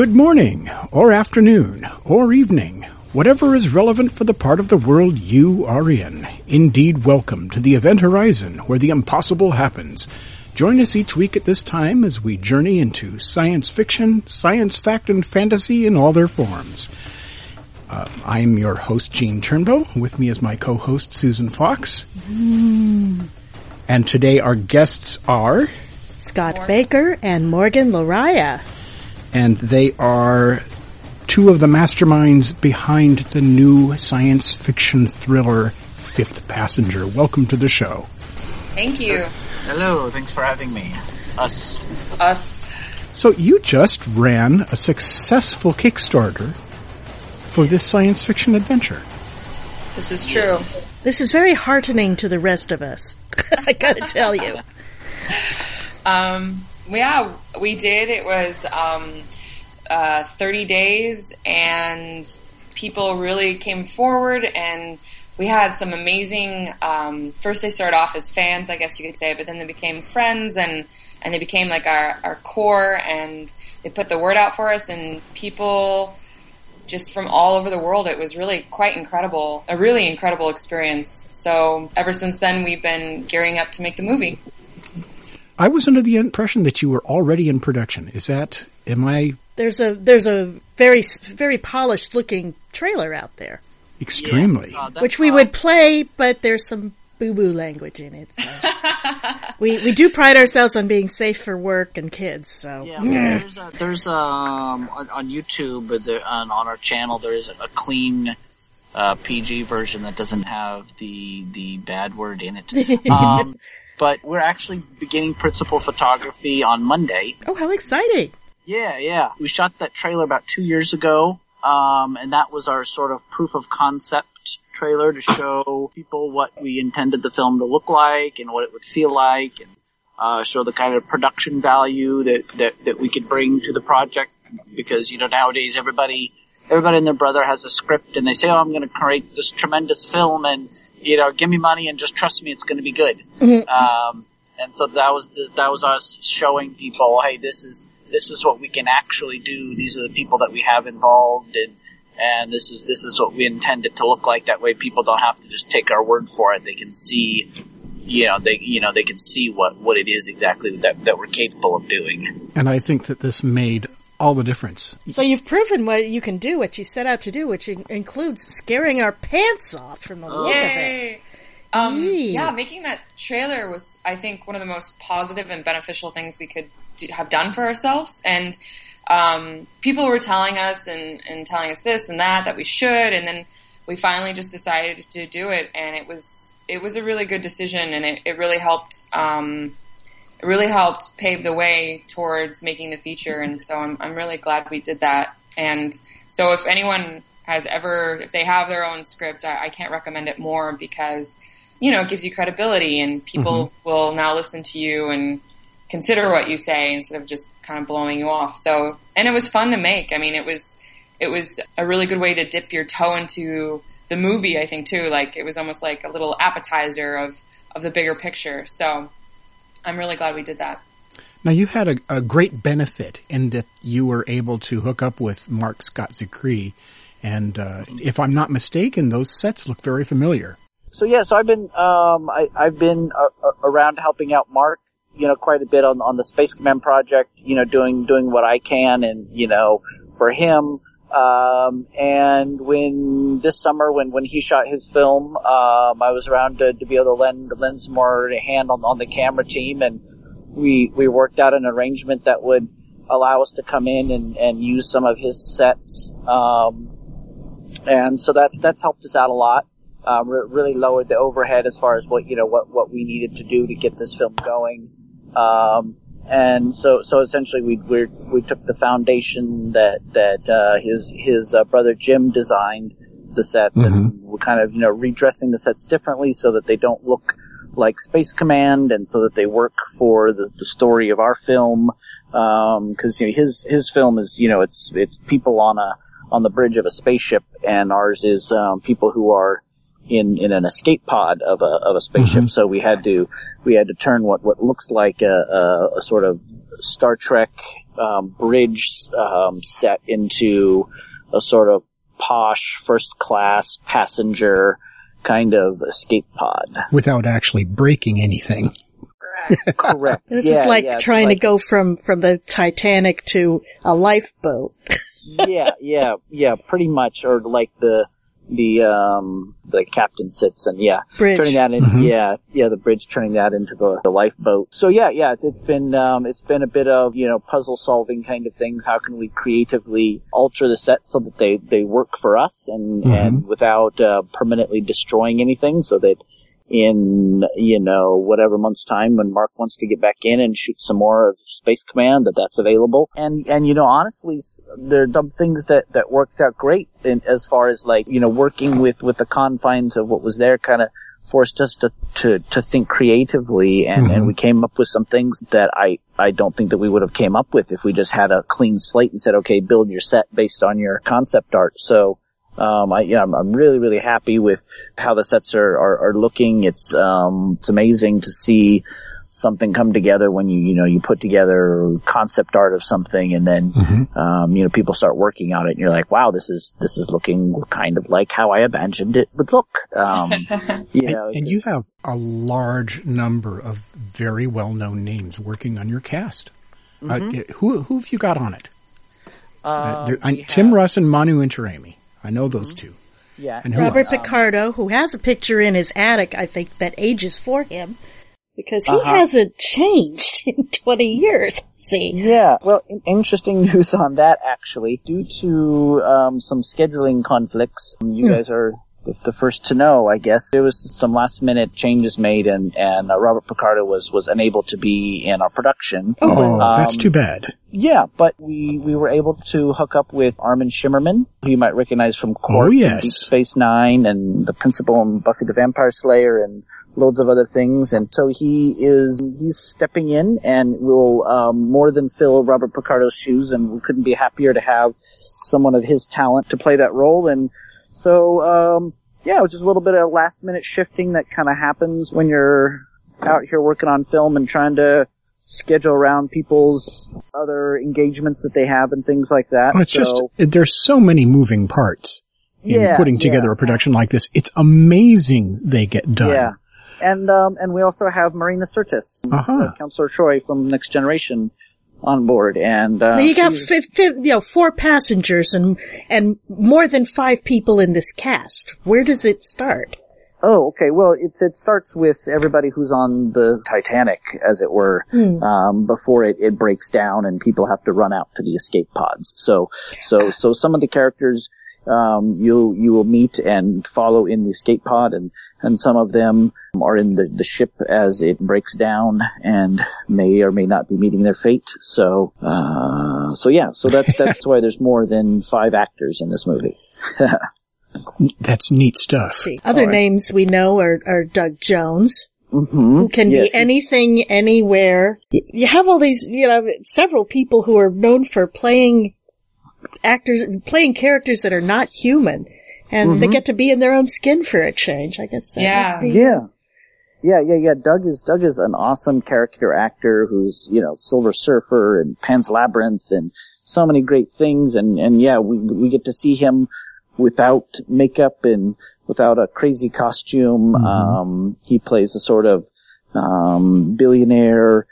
Good morning, or afternoon, or evening, whatever is relevant for the part of the world you are in. Indeed, welcome to the Event Horizon, where the impossible happens. Join us each week at this time as we journey into science fiction, science fact, and fantasy in all their forms. Uh, I am your host, Gene Turnbow. With me is my co-host, Susan Fox. And today our guests are... Scott Baker and Morgan Lariah. And they are two of the masterminds behind the new science fiction thriller Fifth Passenger. Welcome to the show. Thank you. Hello, thanks for having me. Us. Us. So you just ran a successful Kickstarter for this science fiction adventure. This is true. This is very heartening to the rest of us. I gotta tell you. Um, yeah, we did. It was um, uh, 30 days, and people really came forward, and we had some amazing. Um, first, they started off as fans, I guess you could say, but then they became friends, and and they became like our our core, and they put the word out for us, and people. Just from all over the world, it was really quite incredible, a really incredible experience. So, ever since then, we've been gearing up to make the movie. I was under the impression that you were already in production. Is that, am I There's a there's a very very polished looking trailer out there, extremely? Uh, that's which we why- would play, but there's some boo boo language in it. So. we we do pride ourselves on being safe for work and kids. So Yeah, there's a, there's um on, on YouTube uh, there, on, on our channel there is a, a clean uh, PG version that doesn't have the the bad word in it. Um, but we're actually beginning principal photography on Monday. oh, how exciting! Yeah, yeah. We shot that trailer about two years ago, um, and that was our sort of proof of concept trailer to show people what we intended the film to look like and what it would feel like, and uh, show the kind of production value that, that that we could bring to the project. Because you know nowadays everybody everybody and their brother has a script, and they say, "Oh, I'm going to create this tremendous film," and you know, give me money and just trust me, it's going to be good. Um, and so that was the, that was us showing people, hey, this is this is what we can actually do. These are the people that we have involved, and and this is this is what we intend it to look like. That way, people don't have to just take our word for it. They can see, you know, they you know they can see what what it is exactly that that we're capable of doing. And I think that this made all the difference. So you've proven what you can do, what you set out to do, which in- includes scaring our pants off from the look of it. Um, yeah, making that trailer was, I think, one of the most positive and beneficial things we could do, have done for ourselves. And um, people were telling us and, and telling us this and that that we should, and then we finally just decided to do it, and it was it was a really good decision, and it, it really helped. Um, it really helped pave the way towards making the feature, and so I'm I'm really glad we did that. And so if anyone has ever, if they have their own script, I, I can't recommend it more because you know it gives you credibility, and people mm-hmm. will now listen to you and consider what you say instead of just kind of blowing you off. So, and it was fun to make. I mean, it was it was a really good way to dip your toe into the movie. I think too. Like it was almost like a little appetizer of of the bigger picture. So, I'm really glad we did that. Now you had a, a great benefit in that you were able to hook up with Mark Scott Zicree, and uh, if I'm not mistaken, those sets look very familiar. So yeah, so I've been um, I, I've been uh, uh, around helping out Mark you know, quite a bit on, on the Space Command project, you know, doing, doing what I can and, you know, for him. Um, and when this summer, when, when he shot his film, um, I was around to, to be able to lend, lend some more hand on, on the camera team and we, we worked out an arrangement that would allow us to come in and, and use some of his sets. Um, and so that's, that's helped us out a lot. Um, re- really lowered the overhead as far as what, you know, what, what we needed to do to get this film going. Um, and so, so essentially we, we, we took the foundation that, that, uh, his, his, uh, brother Jim designed the sets and we're kind of, you know, redressing the sets differently so that they don't look like Space Command and so that they work for the, the story of our film. Um, cause, you know, his, his film is, you know, it's, it's people on a, on the bridge of a spaceship and ours is, um, people who are, in, in an escape pod of a, of a spaceship. So we had to, we had to turn what, what looks like a, a, a sort of Star Trek, um, bridge, um, set into a sort of posh first class passenger kind of escape pod. Without actually breaking anything. Correct. This Yeah, is like yeah, trying like- to go from, from the Titanic to a lifeboat. yeah, yeah, yeah, pretty much, or like the the um the captain sits and yeah, Bridge. turning that in, yeah, yeah, the bridge, turning that into the, the lifeboat. So yeah, yeah, it's been um it's been a bit of you know puzzle solving kind of things. How can we creatively alter the set so that they they work for us and and without uh, permanently destroying anything, so that in, you know, whatever month's time when Mark wants to get back in and shoot some more of Space Command, that that's available. And, and, you know, honestly, there are some things that, that worked out great in, as far as like, you know, working with, with the confines of what was there kind of forced us to, to, to think creatively and, and mm-hmm. we came up with some things that I, I don't think that we would have came up with if we just had a clean slate and said, okay, build your set based on your concept art. So, um, I, yeah, I'm, I'm really, really happy with how the sets are, are, are looking. It's, um, it's amazing to see something come together when you, you know, you put together concept art of something and then, um, you know, people start working on it and you're like, wow, this is, this is looking kind of like how I imagined it would look. Um, you know, And you have a large number of very well-known names working on your cast. Uh, who who have you got on it? Uh, there- Tim have- Russ and Manu Intiraymi. I know those two. yeah. And Robert else? Picardo, who has a picture in his attic, I think, that ages for him. Because he Uh-huh. hasn't changed in 20 years. See? Yeah, well, in- interesting news on that actually. Due to um, some scheduling conflicts, you guys are the- the first to know, I guess. There was some last minute changes made, and and uh, Robert Picardo was was unable to be in our production. Oh, that's Um, too bad. Yeah, but we we were able to hook up with Armin Shimerman, who you might recognize from Quark, Oh, and yes. Deep Space Nine, and the principal in Buffy the Vampire Slayer, and loads of other things. And so he is he's stepping in and will um, more than fill Robert Picardo's shoes, and we couldn't be happier to have someone of his talent to play that role. And so um, yeah, it was just a little bit of last minute shifting that kind of happens when you're out here working on film and trying to schedule around people's other engagements that they have and things like that. Well, it's so, just there's so many moving parts in Yeah, putting together yeah. a production like this. It's amazing they get done. yeah. And um and we also have Marina Sirtis, Uh-huh. uh, Counselor Troi from Next Generation on board and uh, you got she's- fi fi you know, four passengers and, and more than five people in this cast. Where does it start? Oh, okay. Well, it's it starts with everybody who's on the Titanic, as it were, um, before it, it breaks down and people have to run out to the escape pods. So, so, so some of the characters um, you you will meet and follow in the escape pod, and and some of them are in the the ship as it breaks down and may or may not be meeting their fate. So, uh, so yeah. So that's that's why there's more than five actors in this movie. That's neat stuff. See, other names we know are, are Doug Jones, hmm who can Yes, be anything, anywhere. You have all these, you know, several people who are known for playing actors, playing characters that are not human, and they get to be in their own skin for a change. I guess that Yeah. must be. Yeah. Yeah, yeah, yeah. Doug is, Doug is an awesome character actor who's, you know, Silver Surfer and Pan's Labyrinth and so many great things. And, and yeah, we, we get to see him without makeup and without a crazy costume. Um, he plays a sort of, um, billionaire,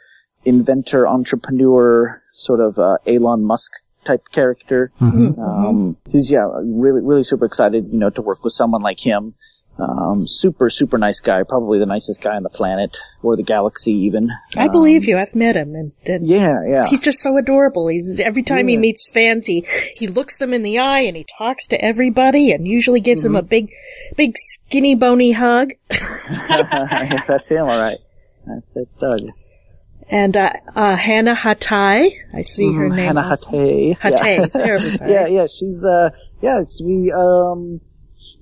inventor, entrepreneur, sort of uh, Elon Musk type character. Um, who's yeah, really really super excited, you know, to work with someone like him. Um, super super nice guy, probably the nicest guy on the planet or the galaxy even. I believe you. I've met him, and, and Yeah, yeah. he's just so adorable. He's every time he meets fans, he he looks them in the eye and he talks to everybody, and usually gives them a Mm-hmm. big, big skinny bony hug. that's him, all right. That's that's Doug. And uh, uh, Hana Hatai, I see her Mhm, name. Hana also. Hatae. Hatae, terribly sorry. yeah, yeah, she's uh, yeah, it's, we um,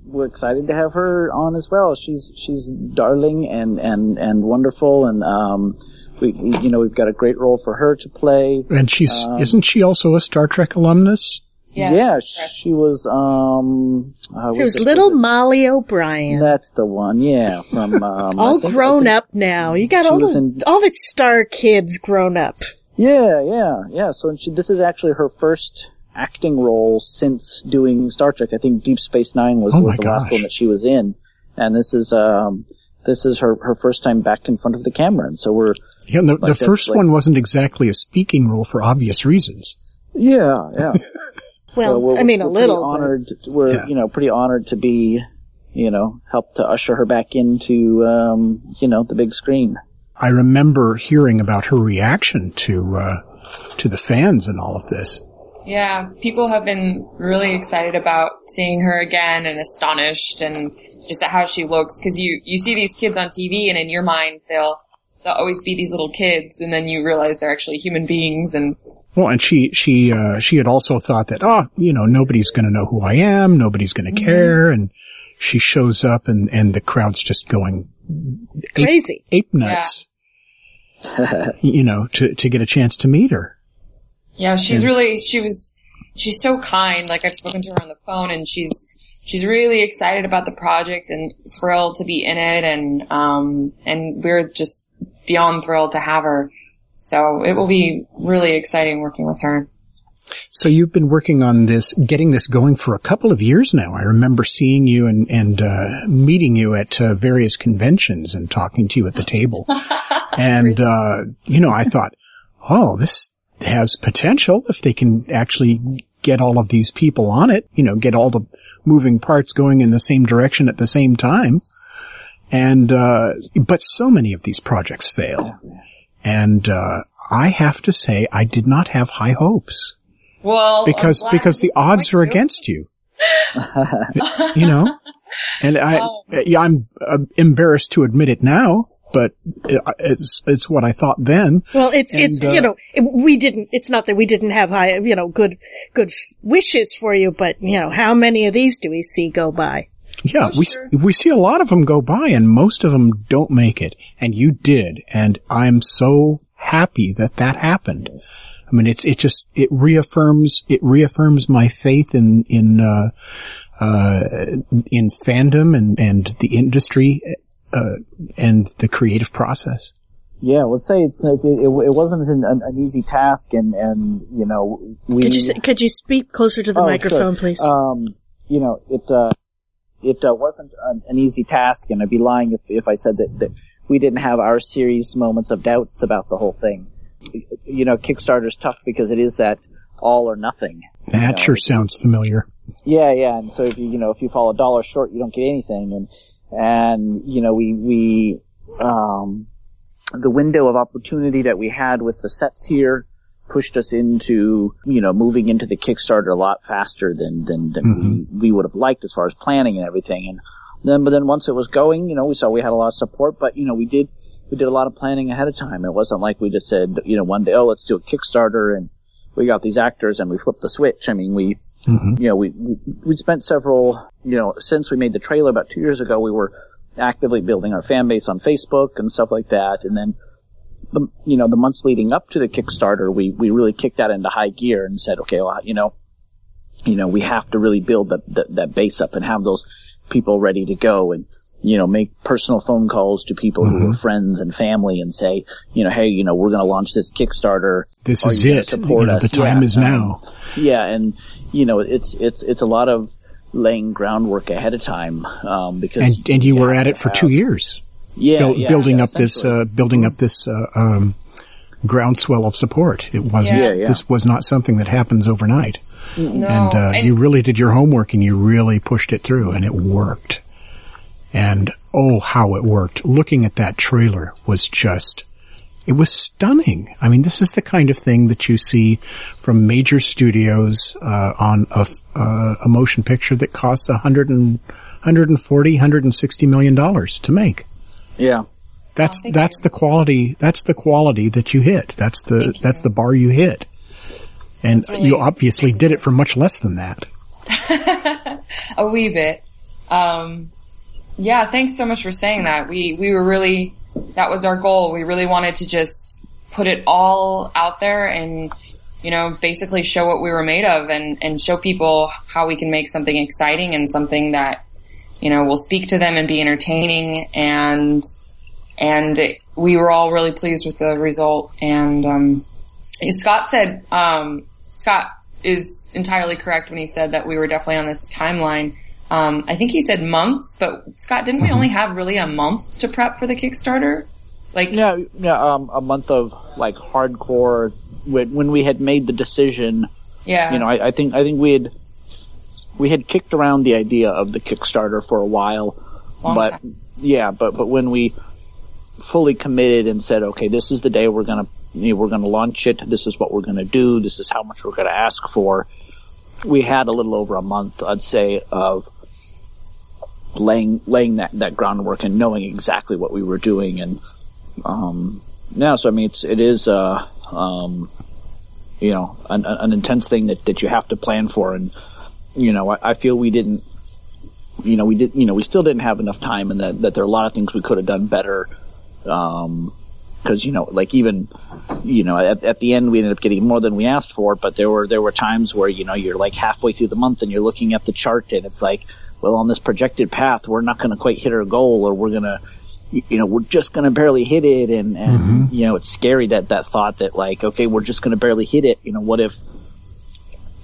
we're excited to have her on as well. She's she's darling and and and wonderful, and um, we we- you know we've got a great role for her to play. And she's Um, isn't she also a Star Trek alumnus? Yes, yeah, correct. she was um, uh, She what's was it- little Molly O'Brien. That's the one. Yeah, from um, all think- grown think- up now. You got all was the, in- all the star kids grown up. Yeah, yeah, yeah. So she, this is actually her first acting role since doing Star Trek. I think Deep Space Nine was, Oh was my the last one that she was in, and this is um this is her her first time back in front of the camera. And so we're Yeah, the, Like the first like- one wasn't exactly a speaking role for obvious reasons. yeah, yeah. Well, So we're, I mean, we're a little. Pretty but- honored. We're Yeah. you know pretty honored to be you know help to usher her back into um you know the big screen. I remember hearing about her reaction to uh, to the fans and all of this. Yeah, people have been really excited about seeing her again and astonished and just at how she looks because you, you see these kids on TV and in your mind they'll, they'll always be these little kids and then you realize they're actually human beings and Well, and she she uh, she had also thought that oh, you know, nobody's going to know who I am, nobody's going to care, and she shows up and and the crowd's just going ape, Crazy. ape nuts. you know, to to get a chance to meet her. yeah, she's really, she was, she's so kind. Like I've spoken to her on the phone and she's, she's really excited about the project and thrilled to be in it and, um, and we're just beyond thrilled to have her. So it will be really exciting working with her. So you've been working on this, getting this going for a couple of years now. I remember seeing you and, and uh, meeting you at uh, various conventions and talking to you at the table. and, uh, you know, I thought, oh, this has potential if they can actually get all of these people on it, you know, get all the moving parts going in the same direction at the same time. And, uh, but so many of these projects fail. And, uh, I have to say I did not have high hopes Well, because because the odds are against you. you know, and I Oh. I'm uh, embarrassed to admit it now, but uh, it's it's what I thought then. Well, it's And, it's uh, you know we didn't. It's not that we didn't have high you know good good f- wishes for you, but you know how many of these do we see go by? Yeah, Oh, we sure. we see a lot of them go by, and most of them don't make it, and you did, and I'm so happy that that happened. I mean, it's it just it reaffirms it reaffirms my faith in in uh, uh, in fandom and and the industry uh, and the creative process. Yeah, let's say it's it, it, it wasn't an, an, an easy task, and and you know we Could you could you speak closer to the Oh, microphone, sure. please? Um, you know, it uh, it uh, wasn't an, an easy task, and I'd be lying if if I said that, that we didn't have our serious moments of doubts about the whole thing. You know, Kickstarter's tough because it is that all or nothing. That know, sure sounds familiar. Yeah, yeah, and so if you you know if you fall a dollar short, you don't get anything, and and you know we we um the window of opportunity that we had with the sets here pushed us into you know moving into the Kickstarter a lot faster than than than we we would have liked as far as planning and everything, and then but then once it was going, you know we saw we had a lot of support, but you know we did we did a lot of planning ahead of time. It wasn't like we just said you know one day oh let's do a Kickstarter and we got these actors and we flipped the switch. I mean we hmm you know, we, we, we spent several, you know, since we made the trailer about two years ago, we were actively building our fan base on Facebook and stuff like that. And then, the, you know, the months leading up to the Kickstarter, we, we really kicked that into high gear and said, okay, well, you know, you know, we have to really build that, that, that base up and have those people ready to go and, you know, make personal phone calls to people who are friends and family and say, you know, hey, you know, we're going to launch this Kickstarter. This Are is you it. support You know, us? the time Yeah, is um, now. Yeah, and you know, it's it's it's a lot of laying groundwork ahead of time um, because And and you were at it for have- two years, yeah, buil- yeah, building yeah, up this uh, building up this uh, um, groundswell of support. It wasn't. Yeah, yeah. This was not something that happens overnight. No, and, uh, and- you really did your homework and you really pushed it through and it worked. And oh, how it worked. Looking at that trailer was just, it was stunning. I mean, this is the kind of thing that you see from major studios, uh, on a, uh, a motion picture that costs a hundred and, 140, 160 million dollars to make. Yeah. That's, Oh, that's you. the quality, that's the quality that you hit. That's the, Thank that's you. the bar you hit. And really you obviously did it for much less than that. a wee bit. Um, yeah, thanks so much for saying that. We we were really that was our goal. We really wanted to just put it all out there and you know basically show what we were made of and and show people how we can make something exciting and something that you know we'll speak to them and be entertaining and and it, we were all really pleased with the result and um, Scott said um, Scott is entirely correct when he said that we were definitely on this timeline. Um, I think he said months, but Scott, didn't we only have really a month to prep for the Kickstarter? Like, Yeah, yeah, um, a month of like hardcore when, when we had made the decision. yeah, You know, I, I think I think we had we had kicked around the idea of the Kickstarter for a while, long but time. yeah, but but when we fully committed and said, okay, this is the day we're gonna you know, we're gonna launch it. This is what we're gonna do. This is how much we're gonna ask for. We had a little over a month, I'd say, of laying laying that that groundwork and knowing exactly what we were doing and um yeah so i mean it's it is uh um you know an, an intense thing that that you have to plan for and you know I, I feel we didn't you know we did you know we still didn't have enough time and that that there are a lot of things we could have done better um because you know like even you know at, at the end we ended up getting more than we asked for but there were there were times where you know you're like halfway through the month and you're looking at the chart and it's like well on this projected path we're not going to quite hit our goal or we're going to you know we're just going to barely hit it and and you know it's scary that that thought that like okay we're just going to barely hit it. You know what if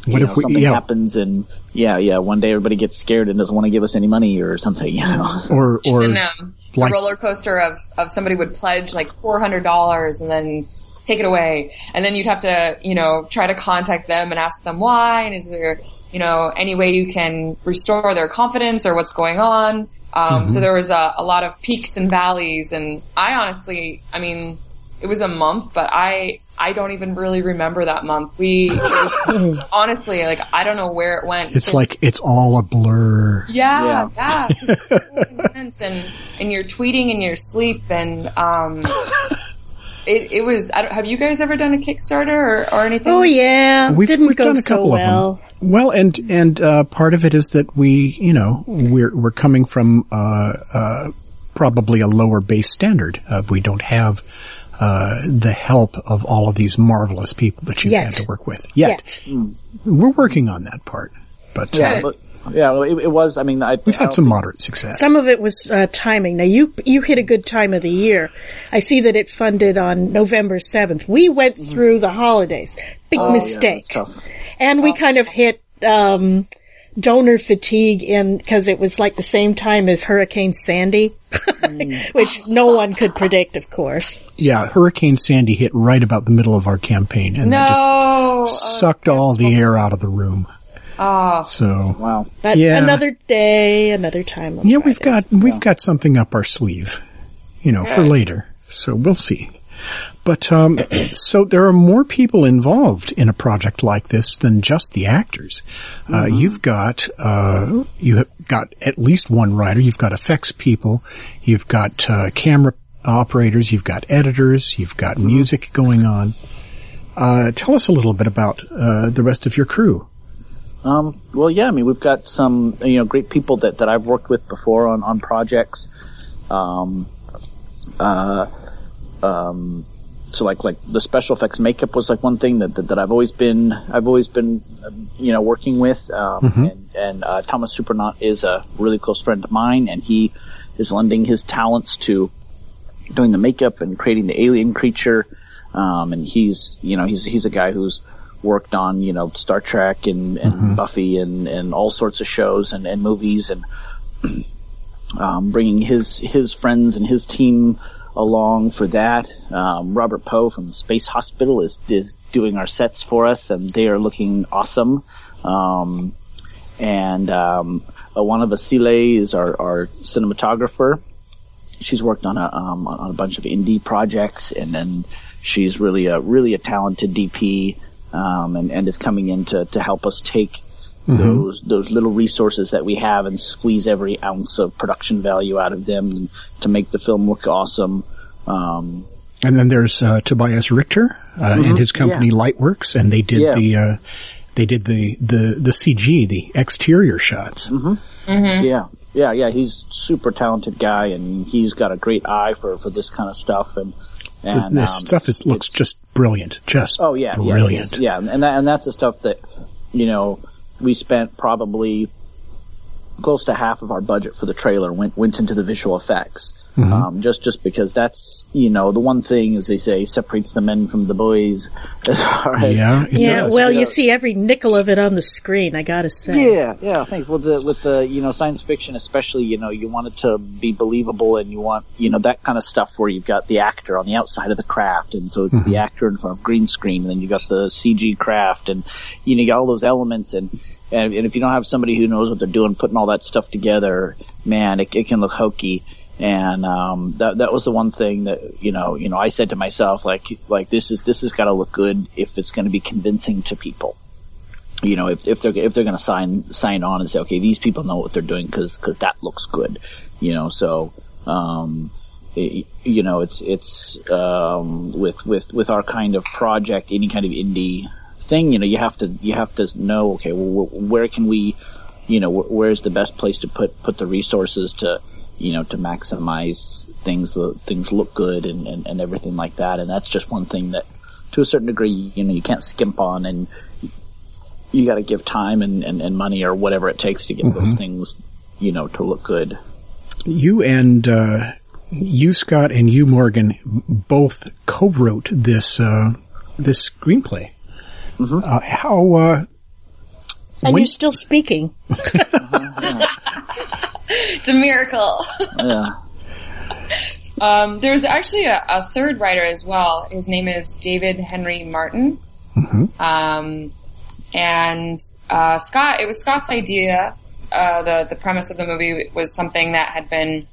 you What know, if we- something yeah. happens and yeah yeah one day everybody gets scared and doesn't want to give us any money or something you know Or, or, and um, like- the roller coaster of of somebody would pledge like four hundred dollars and then take it away, and then you'd have to you know try to contact them and ask them why, and is there you know any way you can restore their confidence or what's going on. Um, So there was a, a lot of peaks and valleys, and I honestly, I mean, it was a month, but I I don't even really remember that month. We was, honestly like I don't know where it went. it's like, it's all a blur. yeah, yeah. It's so intense and and you're tweeting in your sleep and um it it was I don't, have you guys ever done a Kickstarter or, or anything? Oh yeah, We've, didn't we've go done a so well. of them. Well, and and uh, part of it is that we, you know, we're we're coming from uh, uh, probably a lower base standard. We don't have uh, the help of all of these marvelous people that you've Yet. had to work with yet. We're working on that part, but yeah uh, but yeah well, it, it was i mean I, we've I had some moderate success. Some of it was uh, timing. Now you you hit a good time of the year. I see that it funded on November seventh. We went through the holidays. Big Mm-hmm. Oh, mistake, that's tough. and we kind of hit um, donor fatigue in because it was like the same time as Hurricane Sandy, which no one could predict, of course. yeah, Hurricane Sandy hit right about the middle of our campaign, and that no. just sucked all the air out of the room. Oh, So wow But Yeah. another day, another time. I'll Yeah, we've this. got we've got something up our sleeve, you know, for later. So we'll see. But um, so there are more people involved in a project like this than just the actors. Uh, you've got uh, you have got at least one writer. You've got effects people. You've got uh, camera operators. You've got editors. You've got music going on. Uh, tell us a little bit about uh, the rest of your crew. Um, well, yeah, I mean, we've got some, you know, great people that, that I've worked with before on, on projects. Um, uh, um, so like, like the special effects makeup was like one thing that, that, that I've always been, I've always been, um, you know, working with. Um, and, and, uh, Thomas Surprenant is a really close friend of mine and he is lending his talents to doing the makeup and creating the alien creature. Um, and he's, you know, he's, he's a guy who's worked on, you know, Star Trek and, and Buffy and, and all sorts of shows and, and movies and, um, bringing his, his friends and his team along for that. Um, Robert Poe from Space Hospital is is doing our sets for us, and they are looking awesome. Um, and um, Awana Vasile is our, our cinematographer. She's worked on a um, on a bunch of indie projects, and then she's really a really a talented DP, um, and and is coming in to to help us take those those little resources that we have and squeeze every ounce of production value out of them to make the film look awesome. Um, And then there's uh, Tobias Richter uh, and his company Mm-hmm. Yeah. Lightworks, and they did Yeah. the uh, they did the, the the CG, the exterior shots. Mm-hmm. Yeah, yeah, yeah. He's a super talented guy, and he's got a great eye for for this kind of stuff. And This, and this um, stuff is, looks just brilliant, just Oh yeah, yeah, brilliant. is. yeah, and that, and that's the stuff that you know we spent probably close to half of our budget for the trailer went went into the visual effects. Mm-hmm. Um, just just because that's you know the one thing as they say separates the men from the boys. As far as, Yeah, Yeah, does. well, Yeah. you see every nickel of it on the screen. I gotta say. Yeah, yeah. Thanks. With the with the you know science fiction, especially you know you want it to be believable, and you want you know that kind of stuff where you've got the actor on the outside of the craft, and so it's the actor in front of green screen, and then you got the CG craft, and you know you got all those elements, and and, and if you don't have somebody who knows what they're doing, putting all that stuff together, man, it, it can look hokey. And um, that that was the one thing that you know you know I said to myself like like this is this has got to look good if it's going to be convincing to people you know, if, if they're, if they're going to sign, sign on and say, okay, these people know what they're doing because, because that looks good, you know, so, um, it, you know, it's, it's, um, with, with, with our kind of project, any kind of indie thing, you know, you have to, you have to know, okay, well, where can we, you know, wh- where's the best place to put, put the resources to, you know, to maximize things, the things look good and, and, and everything like that. And that's just one thing that, to a certain degree, you know, you can't skimp on and you got to give time and, and, and money or whatever it takes to get Mm-hmm. those things, you know, to look good. You and uh, you, Scott, and you, Morgan, both co-wrote this uh, this screenplay. Mm-hmm. Uh, how? Uh, And when- you're still speaking. It's a miracle. Yeah. Um, there's actually a, a third writer as well. His name is David Henry Martin. Hmm. Um, and uh, Scott, it was Scott's idea. Uh, the the premise of the movie was something that had been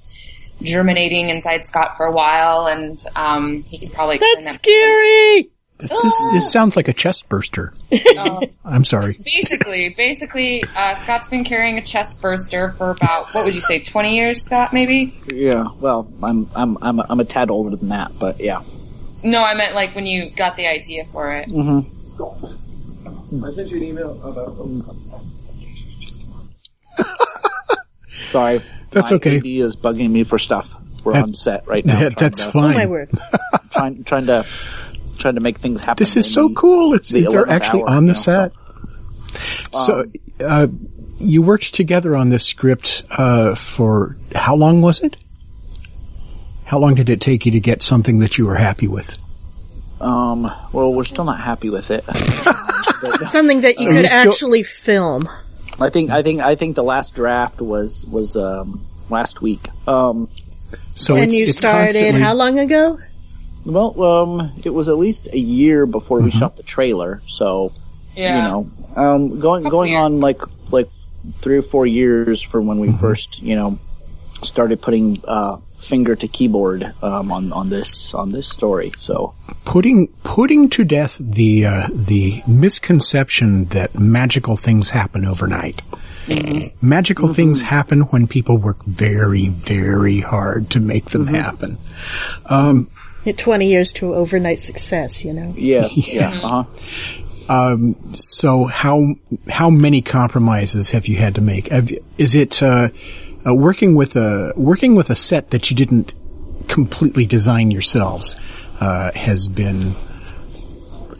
germinating inside Scott for a while, and um, he could probably explain That's that. scary! This, this this sounds like a chest burster. Um, I'm sorry. basically, basically, uh, Scott's been carrying a chest burster for about what would you say, twenty years, Scott? Maybe? Yeah. Well, I'm, I'm, I'm, a, I'm a tad older than that, but yeah. No, I meant like when you got the idea for it. Mm-hmm. I sent you an email about. Sorry. That's My okay. AD is bugging me for stuff. We're That- on set right now. That- trying that's to, Oh my fine. word. Trying, trying to, trying to make things happen. This is so the- cool. It's the they're actually hour, on the you know, set. So, uh, you worked together on this script uh, for how long was it? How long did it take you to get something that you were happy with? Um, well, we're still not happy with it. Something that you Are you could still- actually film. I think, I think, I think the last draft was, was, um, last week. Um, So and it's, you it's started constantly- how long ago? Well, um, it was at least a year before we shot the trailer, so, Yeah. you know, um, going, Couple going on like, like three or four years from when we first, you know, started putting, uh, finger to keyboard, um, on, on this, on this story, so. putting putting to death the uh, the misconception that magical things happen overnight. Magical things happen when people work very, very hard to make them happen. Um, Yeah, 20 years to overnight success, you know. Yes, yeah, uh-huh. so how how many compromises have you had to make? Have, is it uh, uh, working with a working with a set that you didn't completely design yourselves uh, has been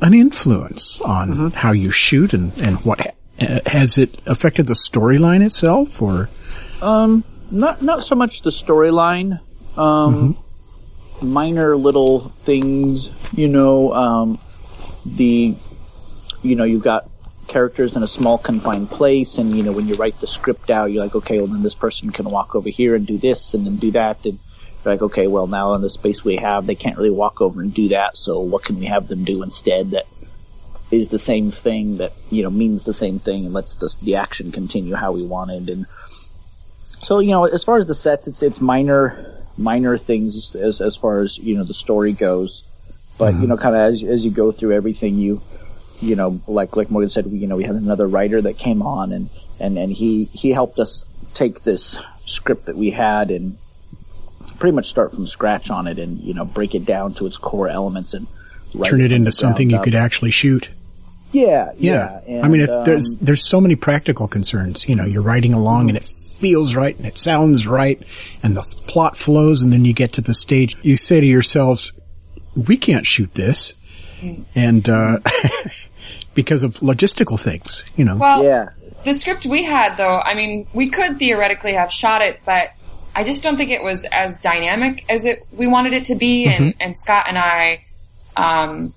an influence on how you shoot and and what uh, has it affected the storyline itself or Um, not not so much the storyline. Um, minor little things, you know. Um, the, you know, you've got characters in a small confined place, and you know when you write the script out, you're like, okay, well then this person can walk over here and do this, and then do that, and you're like, okay, well now in the space we have, they can't really walk over and do that. So what can we have them do instead that is the same thing that you know means the same thing and lets the, the action continue how we wanted and so you know as far as the sets it's it's minor minor things as as far as you know the story goes but you know kind of as as you go through everything you you know like like Morgan said we you know we had another writer that came on and and and he he helped us take this script that we had and pretty much start from scratch on it and you know break it down to its core elements and Turn it into something you up. could actually shoot. yeah Yeah. yeah, I mean, it's, there's, um, there's so many practical concerns. You know, you're writing along and it feels right and it sounds right and the plot flows and then you get to the stage, you say to yourselves, we can't shoot this. And, uh, because of logistical things, you know. Well, yeah the script we had though, I mean, we could theoretically have shot it, but I just don't think it was as dynamic as it we wanted it to be. And, and Scott and I um,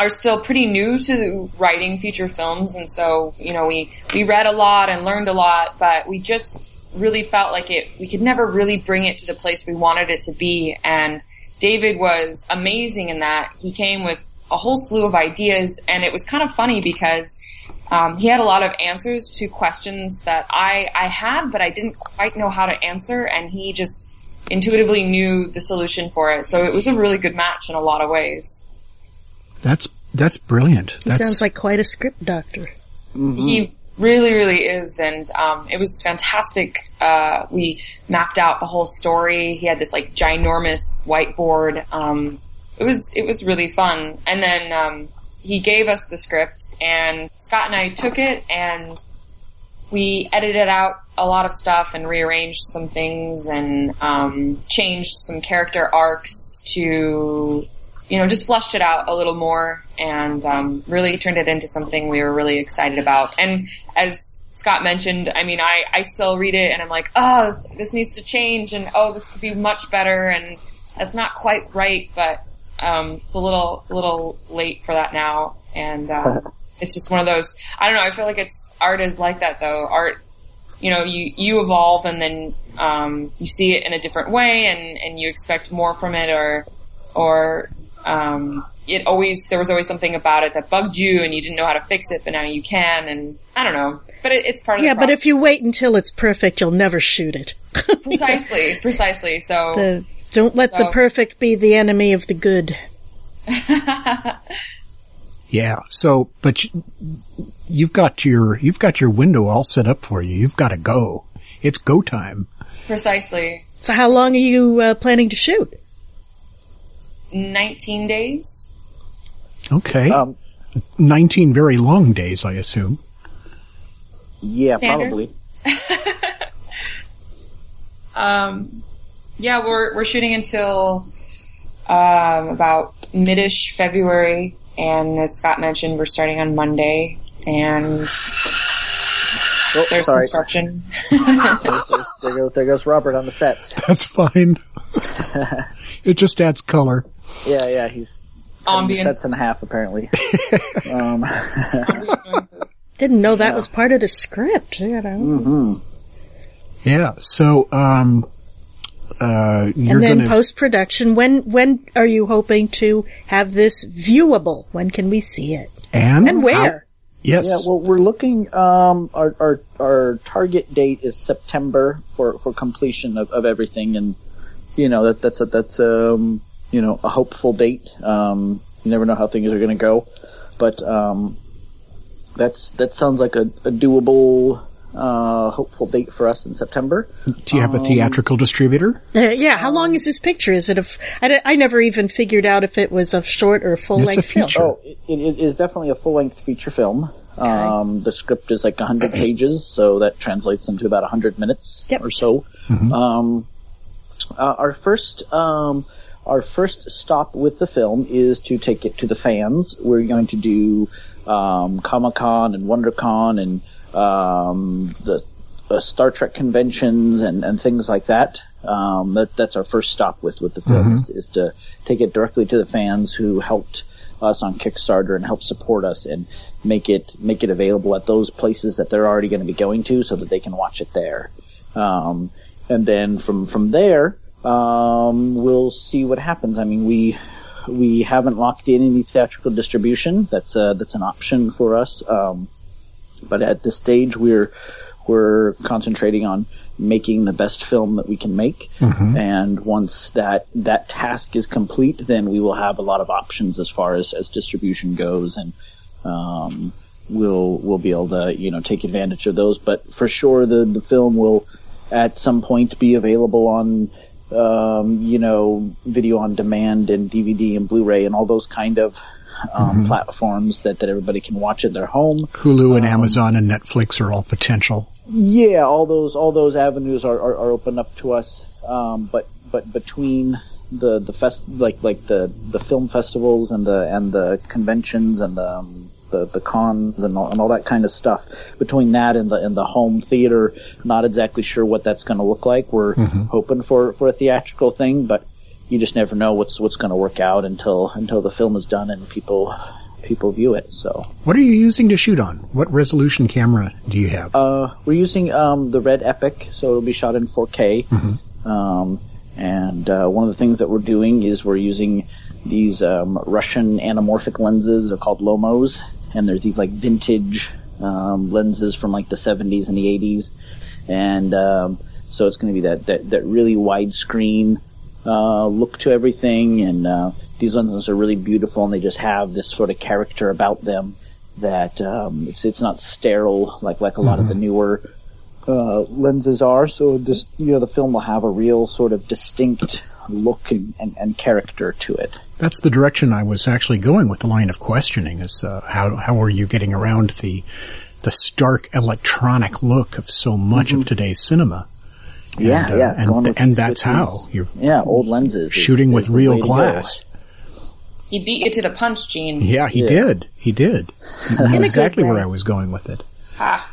are still pretty new to writing feature films, and so you know we we read a lot and learned a lot, but we just really felt like it we could never really bring it to the place we wanted it to be. And David was amazing in that he came with a whole slew of ideas, and it was kind of funny because um, he had a lot of answers to questions that I, I had, but I didn't quite know how to answer, and he just intuitively knew the solution for it. So it was a really good match in a lot of ways. That's, that's brilliant. He That's, sounds like quite a script doctor. He really, really is, and um, it was fantastic. Uh, we mapped out the whole story. He had this like ginormous whiteboard. Um, it was it was really fun, and then um, he gave us the script, and Scott and I took it and we edited out a lot of stuff and rearranged some things and um, changed some character arcs to you know just flushed it out a little more and um, really turned it into something we were really excited about. And as scott mentioned i mean i, I still read it and i'm like oh this, this needs to change and oh this could be much better. And that's not quite right but um, it's a little it's a little late for that now. And um, it's just one of those i don't know i feel like it's art is like that though. Art you know, you, you evolve and then, um, you see it in a different way and, and you expect more from it or, or, um, it always, there was always something about it that bugged you and you didn't know how to fix it, but now you can and I don't know. But it, it's part of the Yeah, the but if you wait until it's perfect, you'll never shoot it. Precisely, precisely. So, The- don't let the perfect be the enemy of the good. yeah. So, but you, you've got your, you've got your window all set up for you. You've got to go. It's go time. precisely. So how long are you uh, planning to shoot? 19 days? Okay. um 19 very long days, I assume. yeah Standard. probably Um, yeah, we're, we're shooting until, um, about mid-ish February. And as Scott mentioned, we're starting on Monday and oh, there's sorry construction. there goes there goes Robert on the sets That's fine. it just adds color. Yeah yeah he's cutting the Ambient. sets in half apparently um Didn't know that was part of the script. You know. Yeah. So, um, uh, you're and then gonna, post production. When when are you hoping to have this viewable? When can we see it? and, And where? yes. Yeah, well, we're looking. Um, our our our target date is September for for completion of, of everything, and you know that that's a that's um you know a hopeful date. Um, you never know how things are going to go, but um, that's that sounds like a, a doable, uh, hopeful date for us in September. Do you have a theatrical distributor? Uh, yeah. How long is this picture? Is it a? F- I, d- I never even figured out if it was a short or full It's a length film. feature. Oh, it, it is definitely a full length feature film. Um, the script is like 100 pages, so that translates into about 100 minutes Yep. or so. Um, uh, our first, um, our first stop with the film is to take it to the fans. We're going to do um, Comic Con and WonderCon and um, the uh, Star Trek conventions and, and things like that. Um, that that's our first stop with with the film is, is to take it directly to the fans who helped us on Kickstarter and help support us and make it make it available at those places that they're already going to be going to so that they can watch it there. Um, and then from from there, um, we'll see what happens. I mean, we we haven't locked in any theatrical distribution. That's a, that's an option for us. Um, but at this stage, we're we're concentrating on making the best film that we can make. And once that that task is complete, then we will have a lot of options as far as as distribution goes, and um, we'll we'll be able to you know take advantage of those. But for sure, the the film will at some point be available on um, you know video on demand and DVD and Blu-ray and all those kind of um, platforms that that everybody can watch at their home. Hulu and Amazon and Netflix are all potential. Yeah, all those all those avenues are, are, are open up to us. Um, but but between the the fest like like the the film festivals and the and the conventions and the um, the, the cons and all, and all that kind of stuff. Between that and the and the home theater, not exactly sure what that's going to look like. We're hoping for for a theatrical thing, but you just never know what's what's going to work out until until the film is done and people people view it. So. What are you using to shoot on? What resolution camera do you have? Uh, we're using um, the Red Epic, so it'll be shot in 4K. Um, and uh, one of the things that we're doing is we're using these um, Russian anamorphic lenses. They're called Lomos, and there's these like vintage um, lenses from like the 70s and the 80s. And um, so it's going to be that, that that really widescreen uh, look to everything. And uh, these lenses are really beautiful, and they just have this sort of character about them that um, it's it's not sterile like like a lot of the newer uh, lenses are. So this you know the film will have a real sort of distinct look and, and, and character to it. That's the direction I was actually going with the line of questioning is uh, how how are you getting around the the stark electronic look of so much of today's cinema? Yeah, and, uh, yeah, it's going and, with and that's with how you're Yeah, old lenses. shooting is with the real way to go. glass. He beat you to the punch, Gene. Yeah, he Yeah. did. He did. You know In a good exactly where. I was going with it. Ha.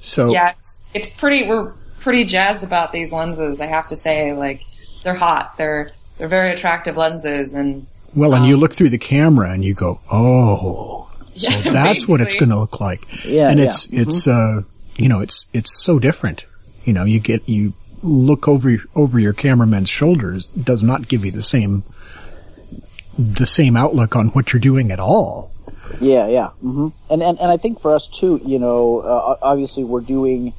So Yeah, it's, it's pretty. We're pretty jazzed about these lenses. I have to say, like they're hot. They're they're very attractive lenses, and well, and you look through the camera and you go, oh, so Yeah, that's what it's going to look like. Yeah, and yeah. it's it's uh you know it's it's so different. You know, you get you look over over your cameraman's shoulders does not give you the same the same outlook on what you're doing at all. Yeah, yeah. hmm And, and and I think for us too, you know, uh, obviously we're doing,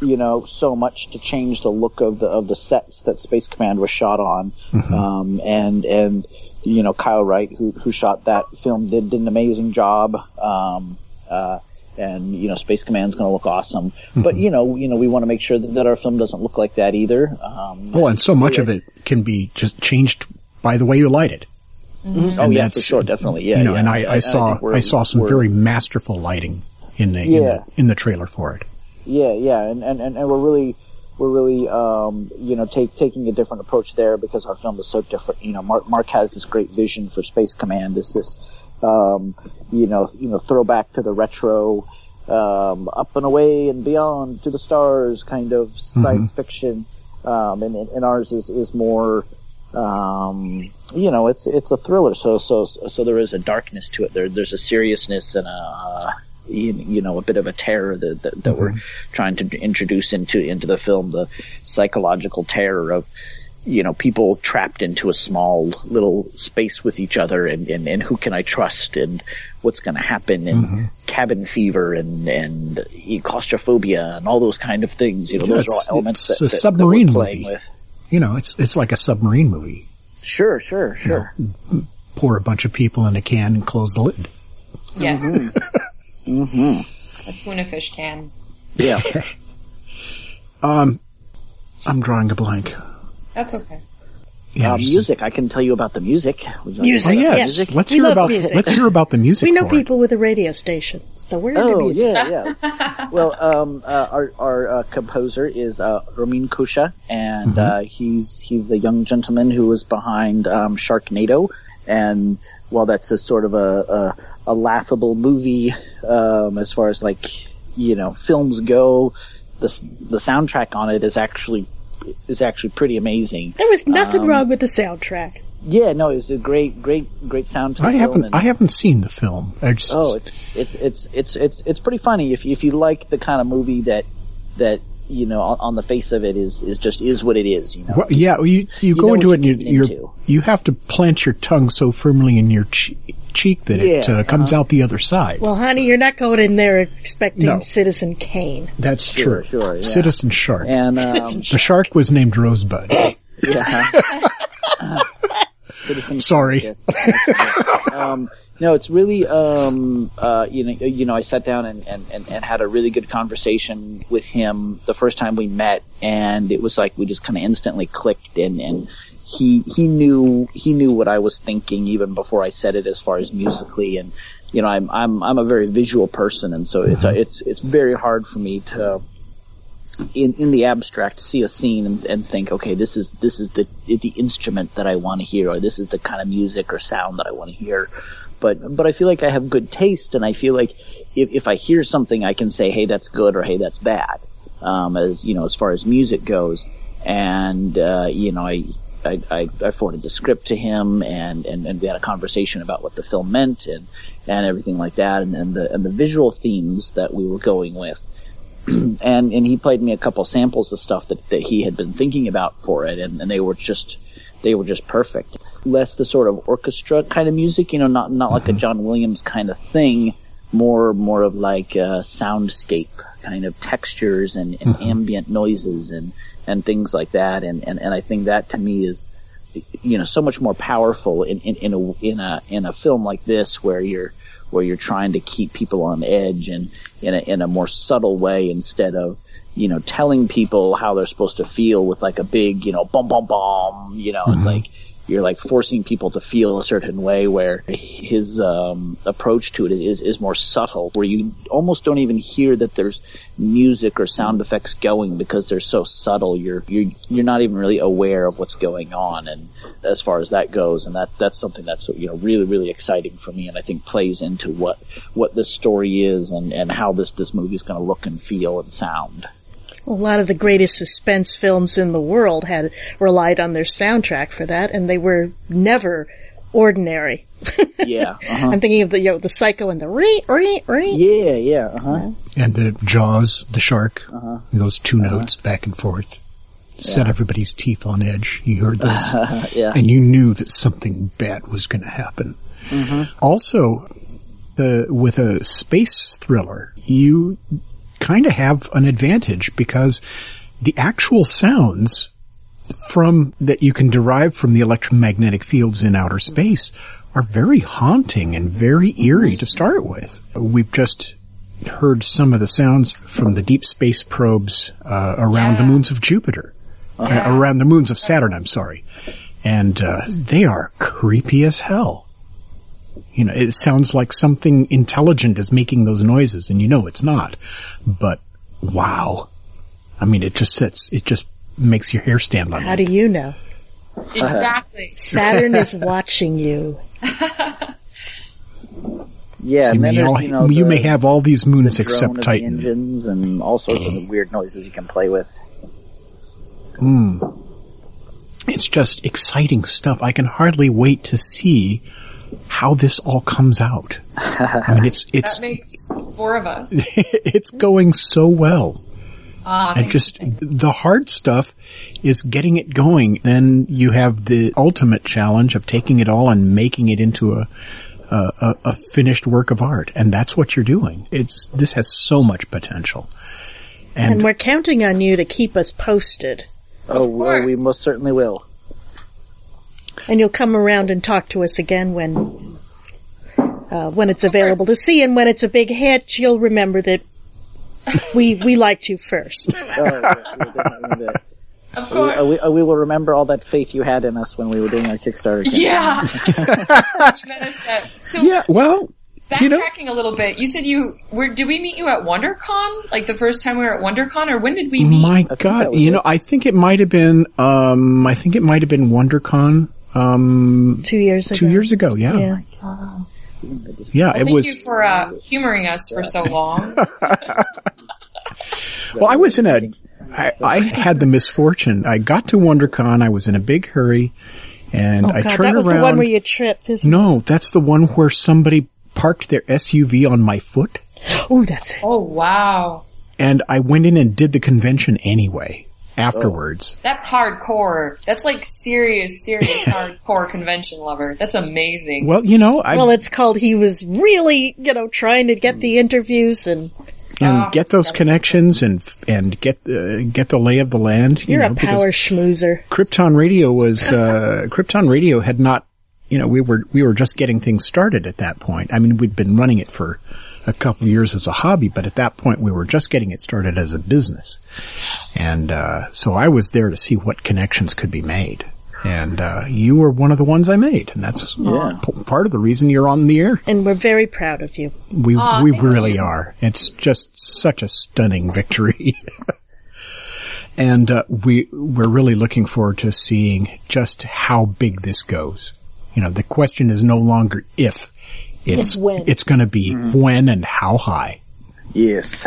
you know, so much to change the look of the of the sets that Space Command was shot on, um, and and you know Kyle Wright who who shot that film did, did an amazing job. Um, uh, and you know, Space Command's going to look awesome, but you know, you know, we want to make sure that, that our film doesn't look like that either. Um, Well, and so much of it can be just changed by the way you light it. oh And yeah, for sure, definitely, yeah. you know, yeah. and I, I saw think we're- I saw some very masterful lighting in the, in the in the trailer for it. Yeah, yeah, and, and, and, and we're really, we're really, um, you know, take, taking a different approach there because our film is so different. You know, Mark, Mark has this great vision for Space Command. Is this, um, you know, you know, throwback to the retro, um, up and away and beyond to the stars kind of science fiction. Um, and, and ours is, is more, um, you know, it's, it's a thriller. So, so, so there is a darkness to it. There, there's a seriousness and a, you, you know, a bit of a terror that, that, that we're mm-hmm. trying to introduce into, into the film, the psychological terror of, you know, people trapped into a small little space with each other and, and, and who can I trust and what's going to happen and mm-hmm. cabin fever and, and claustrophobia and all those kind of things. You know, Yeah, those are all elements it's that, a that, that submarine we're playing movie. with. You know, it's it's like a submarine movie. Sure, sure, sure. Pour a bunch of people in a can and close the lid. yes, mm-hmm. hmm a tuna fish can. Yeah. Um, I'm drawing a blank. That's okay. Yeah, uh, music. I can tell you about the music. Would you like to Music, hear about yes, Yes. let's We hear love about music. let's hear about the music. We know for it. people with a radio station, so we're into Oh music. yeah, yeah. well, um, uh, our our uh, composer is uh, Ramin Kousha, and uh, he's he's the young gentleman who was behind um, Sharknado. And while that's a sort of a a, a laughable movie um, as far as like you know films go, the the soundtrack on it is actually is actually pretty amazing. There was nothing Um, wrong with the soundtrack. Yeah, no, it's a great great great sound. To the I haven't and- I haven't seen the film. I just, Oh, it's it's it's it's it's it's pretty funny if if you like the kind of movie that that you know, on, on the face of it is, is just, is what it is, you know. Well, yeah, well, you, you, know go into it and you, you're, into. you have to plant your tongue so firmly in your che- cheek that it uh, comes uh-huh. out the other side. Well, honey, you're not going in there expecting No. Citizen Kane. That's Sure, true. sure, yeah. Citizen Shark. And, um, the shark was named Rosebud. yeah. Citizen Sorry. Yes. um, no, it's really, um, uh, you know, you know, I sat down and, and, and, and had a really good conversation with him the first time we met, and it was like we just kind of instantly clicked, and, and he he knew he knew what I was thinking even before I said it, as far as musically, and you know, I'm I'm I'm a very visual person, and so it's it's it's very hard for me to in in the abstract see a scene and, and think, okay, this is this is the the instrument that I want to hear, or this is the kind of music or sound that I want to hear. But but I feel like I have good taste, and I feel like if if I hear something, I can say, hey, that's good, or hey, that's bad. Um, as you know, as far as music goes, and uh, you know, I. I, I, I forwarded the script to him and, and, and we had a conversation about what the film meant and, and everything like that and, and the and the visual themes that we were going with and and he played me a couple samples of stuff that, that he had been thinking about for it, and, and they were just they were just perfect. Less the sort of orchestra kind of music, you know, not not like a John Williams kind of thing. More more of like a soundscape kind of textures and, and mm-hmm. ambient noises and and things like that. And, and and I think that to me is you know so much more powerful in in, in a in a in a film like this where you're where you're trying to keep people on edge and in a, in a more subtle way instead of, you know, telling people how they're supposed to feel with like a big, you know, bum bum bum, you know, it's mm-hmm. like, you're like forcing people to feel a certain way where his um, approach to it is, is more subtle, where you almost don't even hear that there's music or sound effects going because they're so subtle. You're you're you're not even really aware of what's going on, and as far as that goes, and that that's something that's you know really really exciting for me, and I think plays into what what this story is and and how this this movie is going to look and feel and sound. A lot of the greatest suspense films in the world had relied on their soundtrack for that, and they were never ordinary. Yeah, uh-huh. I'm thinking of the you know, the Psycho and the re re re. yeah, yeah, uh-huh. and the jaws, the shark, Uh-huh. those 2 notes back and forth. Set everybody's teeth on edge. You heard those. yeah. and you knew that something bad was going to happen. Also, the with a space thriller, you kind of have an advantage because the actual sounds from that you can derive from the electromagnetic fields in outer space are very haunting and very eerie to start with. We've just heard some of the sounds from the deep space probes uh, around the moons of Jupiter, uh, around the moons of Saturn. I'm sorry, and uh, they are creepy as hell. You know, it sounds like something intelligent is making those noises, and you know it's not. But wow, I mean, it just sits, it just makes your hair stand on How end. do you know? Exactly. Saturn is watching you. Yeah, you, and then may, all- you know, you the- may have all these moons the except Titan. engines and all sorts of weird noises you can play with. Mmm. It's just exciting stuff. I can hardly wait to see how this all comes out. I mean, it's it's That makes four of us. it's going so well. Ah, And just the hard stuff is getting it going. Then you have the ultimate challenge of taking it all and making it into a a, a, a finished work of art, and that's what you're doing. It's this has so much potential. And And, we're counting on you to keep us posted. oh, well, we most certainly will. And you'll come around and talk to us again when, uh, when it's available to see. And when it's a big hit, you'll remember that we, we liked you first. Oh, yeah, we'll definitely do that. Of course. uh, we, uh, we will remember all that faith you had in us when we were doing our Kickstarter. campaign. yeah. you met so yeah, well, you know- backtracking a little bit, you said you were. Did we meet you at WonderCon? Like the first time we were at WonderCon, or when did we meet? my God, you it. know, I think it might have been, um, I think it might have been WonderCon, um, Two years ago. two years ago. Yeah, Yeah. yeah, Well, it thank was. you for uh, humoring us for so long. Well, I was in a, I, I had the misfortune. I got to WonderCon. I was in a big hurry, and Oh I god, turned that was around. the one where you tripped, isn't no, that's the one where somebody parked their SUV on my foot. Oh, that's it. oh wow! and I went in and did the convention anyway afterwards. That's hardcore. That's like serious, serious hardcore convention lover. That's amazing. Well, you know, I Well, it's called he was really, you know, trying to get the interviews and and Oh, get those connections and and get uh, get the lay of the land. You you're know, a power schmoozer. Krypton Radio was uh, Krypton Radio had not, you know, we were we were just getting things started at that point. I mean, we'd been running it for a couple of years as a hobby, but at that point we were just getting it started as a business. And uh, so I was there to see what connections could be made. And uh, you were one of the ones I made, and that's Yeah. p- part of the reason you're on the air. And we're very proud of you. We Aw, we really you. are. It's just such a stunning victory. and uh, we we're really looking forward to seeing just how big this goes. You know, the question is no longer if, it's It's when. It's going to be when and how high. Yes.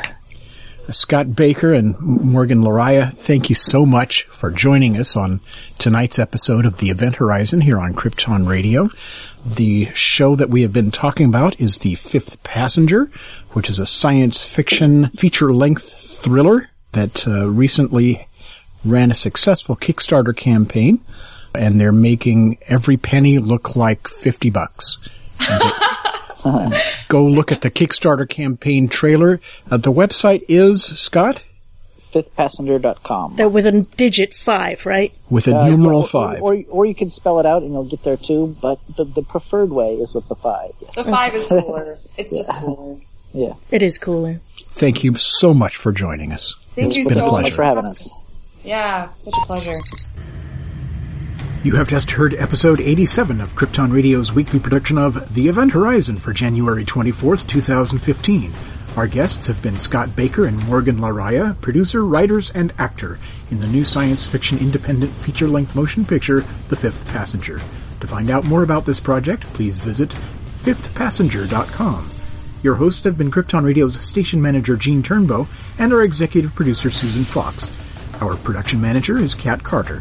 Scott Baker and Morgan Lariah, thank you so much for joining us on tonight's episode of the Event Horizon here on Krypton Radio. The show that we have been talking about is The Fifth Passenger, which is a science fiction feature-length thriller that uh, recently ran a successful Kickstarter campaign, and they're making every penny look like 50 bucks. Go look at the Kickstarter campaign trailer. Uh, the website is, Scott? Fifthpassenger.com. That with a digit five, right? With a Uh, numeral or, five. Or, or you can spell it out and you'll get there too, but the, the preferred way is with the five. Yes. the five is cooler. It's just cooler. Yeah. It is cooler. Thank you so much for joining us. Thank you been a so pleasure. much for having us. Yeah, such a pleasure. You have just heard episode 87 of Krypton Radio's weekly production of The Event Horizon for January 24th, 2015. Our guests have been Scott Baker and Morgan Lariah, producer, writers, and actor in the new science fiction independent feature-length motion picture, The Fifth Passenger. To find out more about this project, please visit fifthpassenger.com. Your hosts have been Krypton Radio's station manager Gene Turnbow and our executive producer Susan Fox. Our production manager is Kat Carter.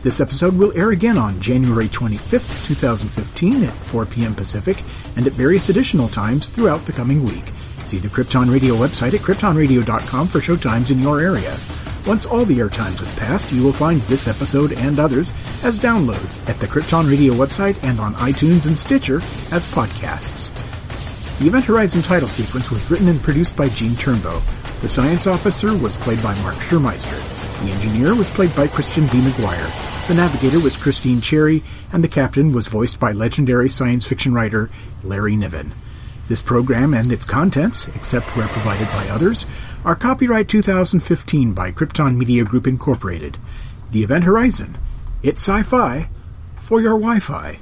This episode will air again on January 25th, 2015 at 4 p.m. Pacific and at various additional times throughout the coming week. See the Krypton Radio website at kryptonradio.com for showtimes in your area. Once all the air times have passed, you will find this episode and others as downloads at the Krypton Radio website and on iTunes and Stitcher as podcasts. The Event Horizon title sequence was written and produced by Gene Turnbow. The science officer was played by Mark Schurmeister. The engineer was played by Christian B. McGuire. The navigator was Christine Cherry, and the captain was voiced by legendary science fiction writer Larry Niven. This program and its contents, except where provided by others, are copyright 2015 by Krypton Media Group Incorporated. The Event Horizon. It's sci-fi for your Wi-Fi.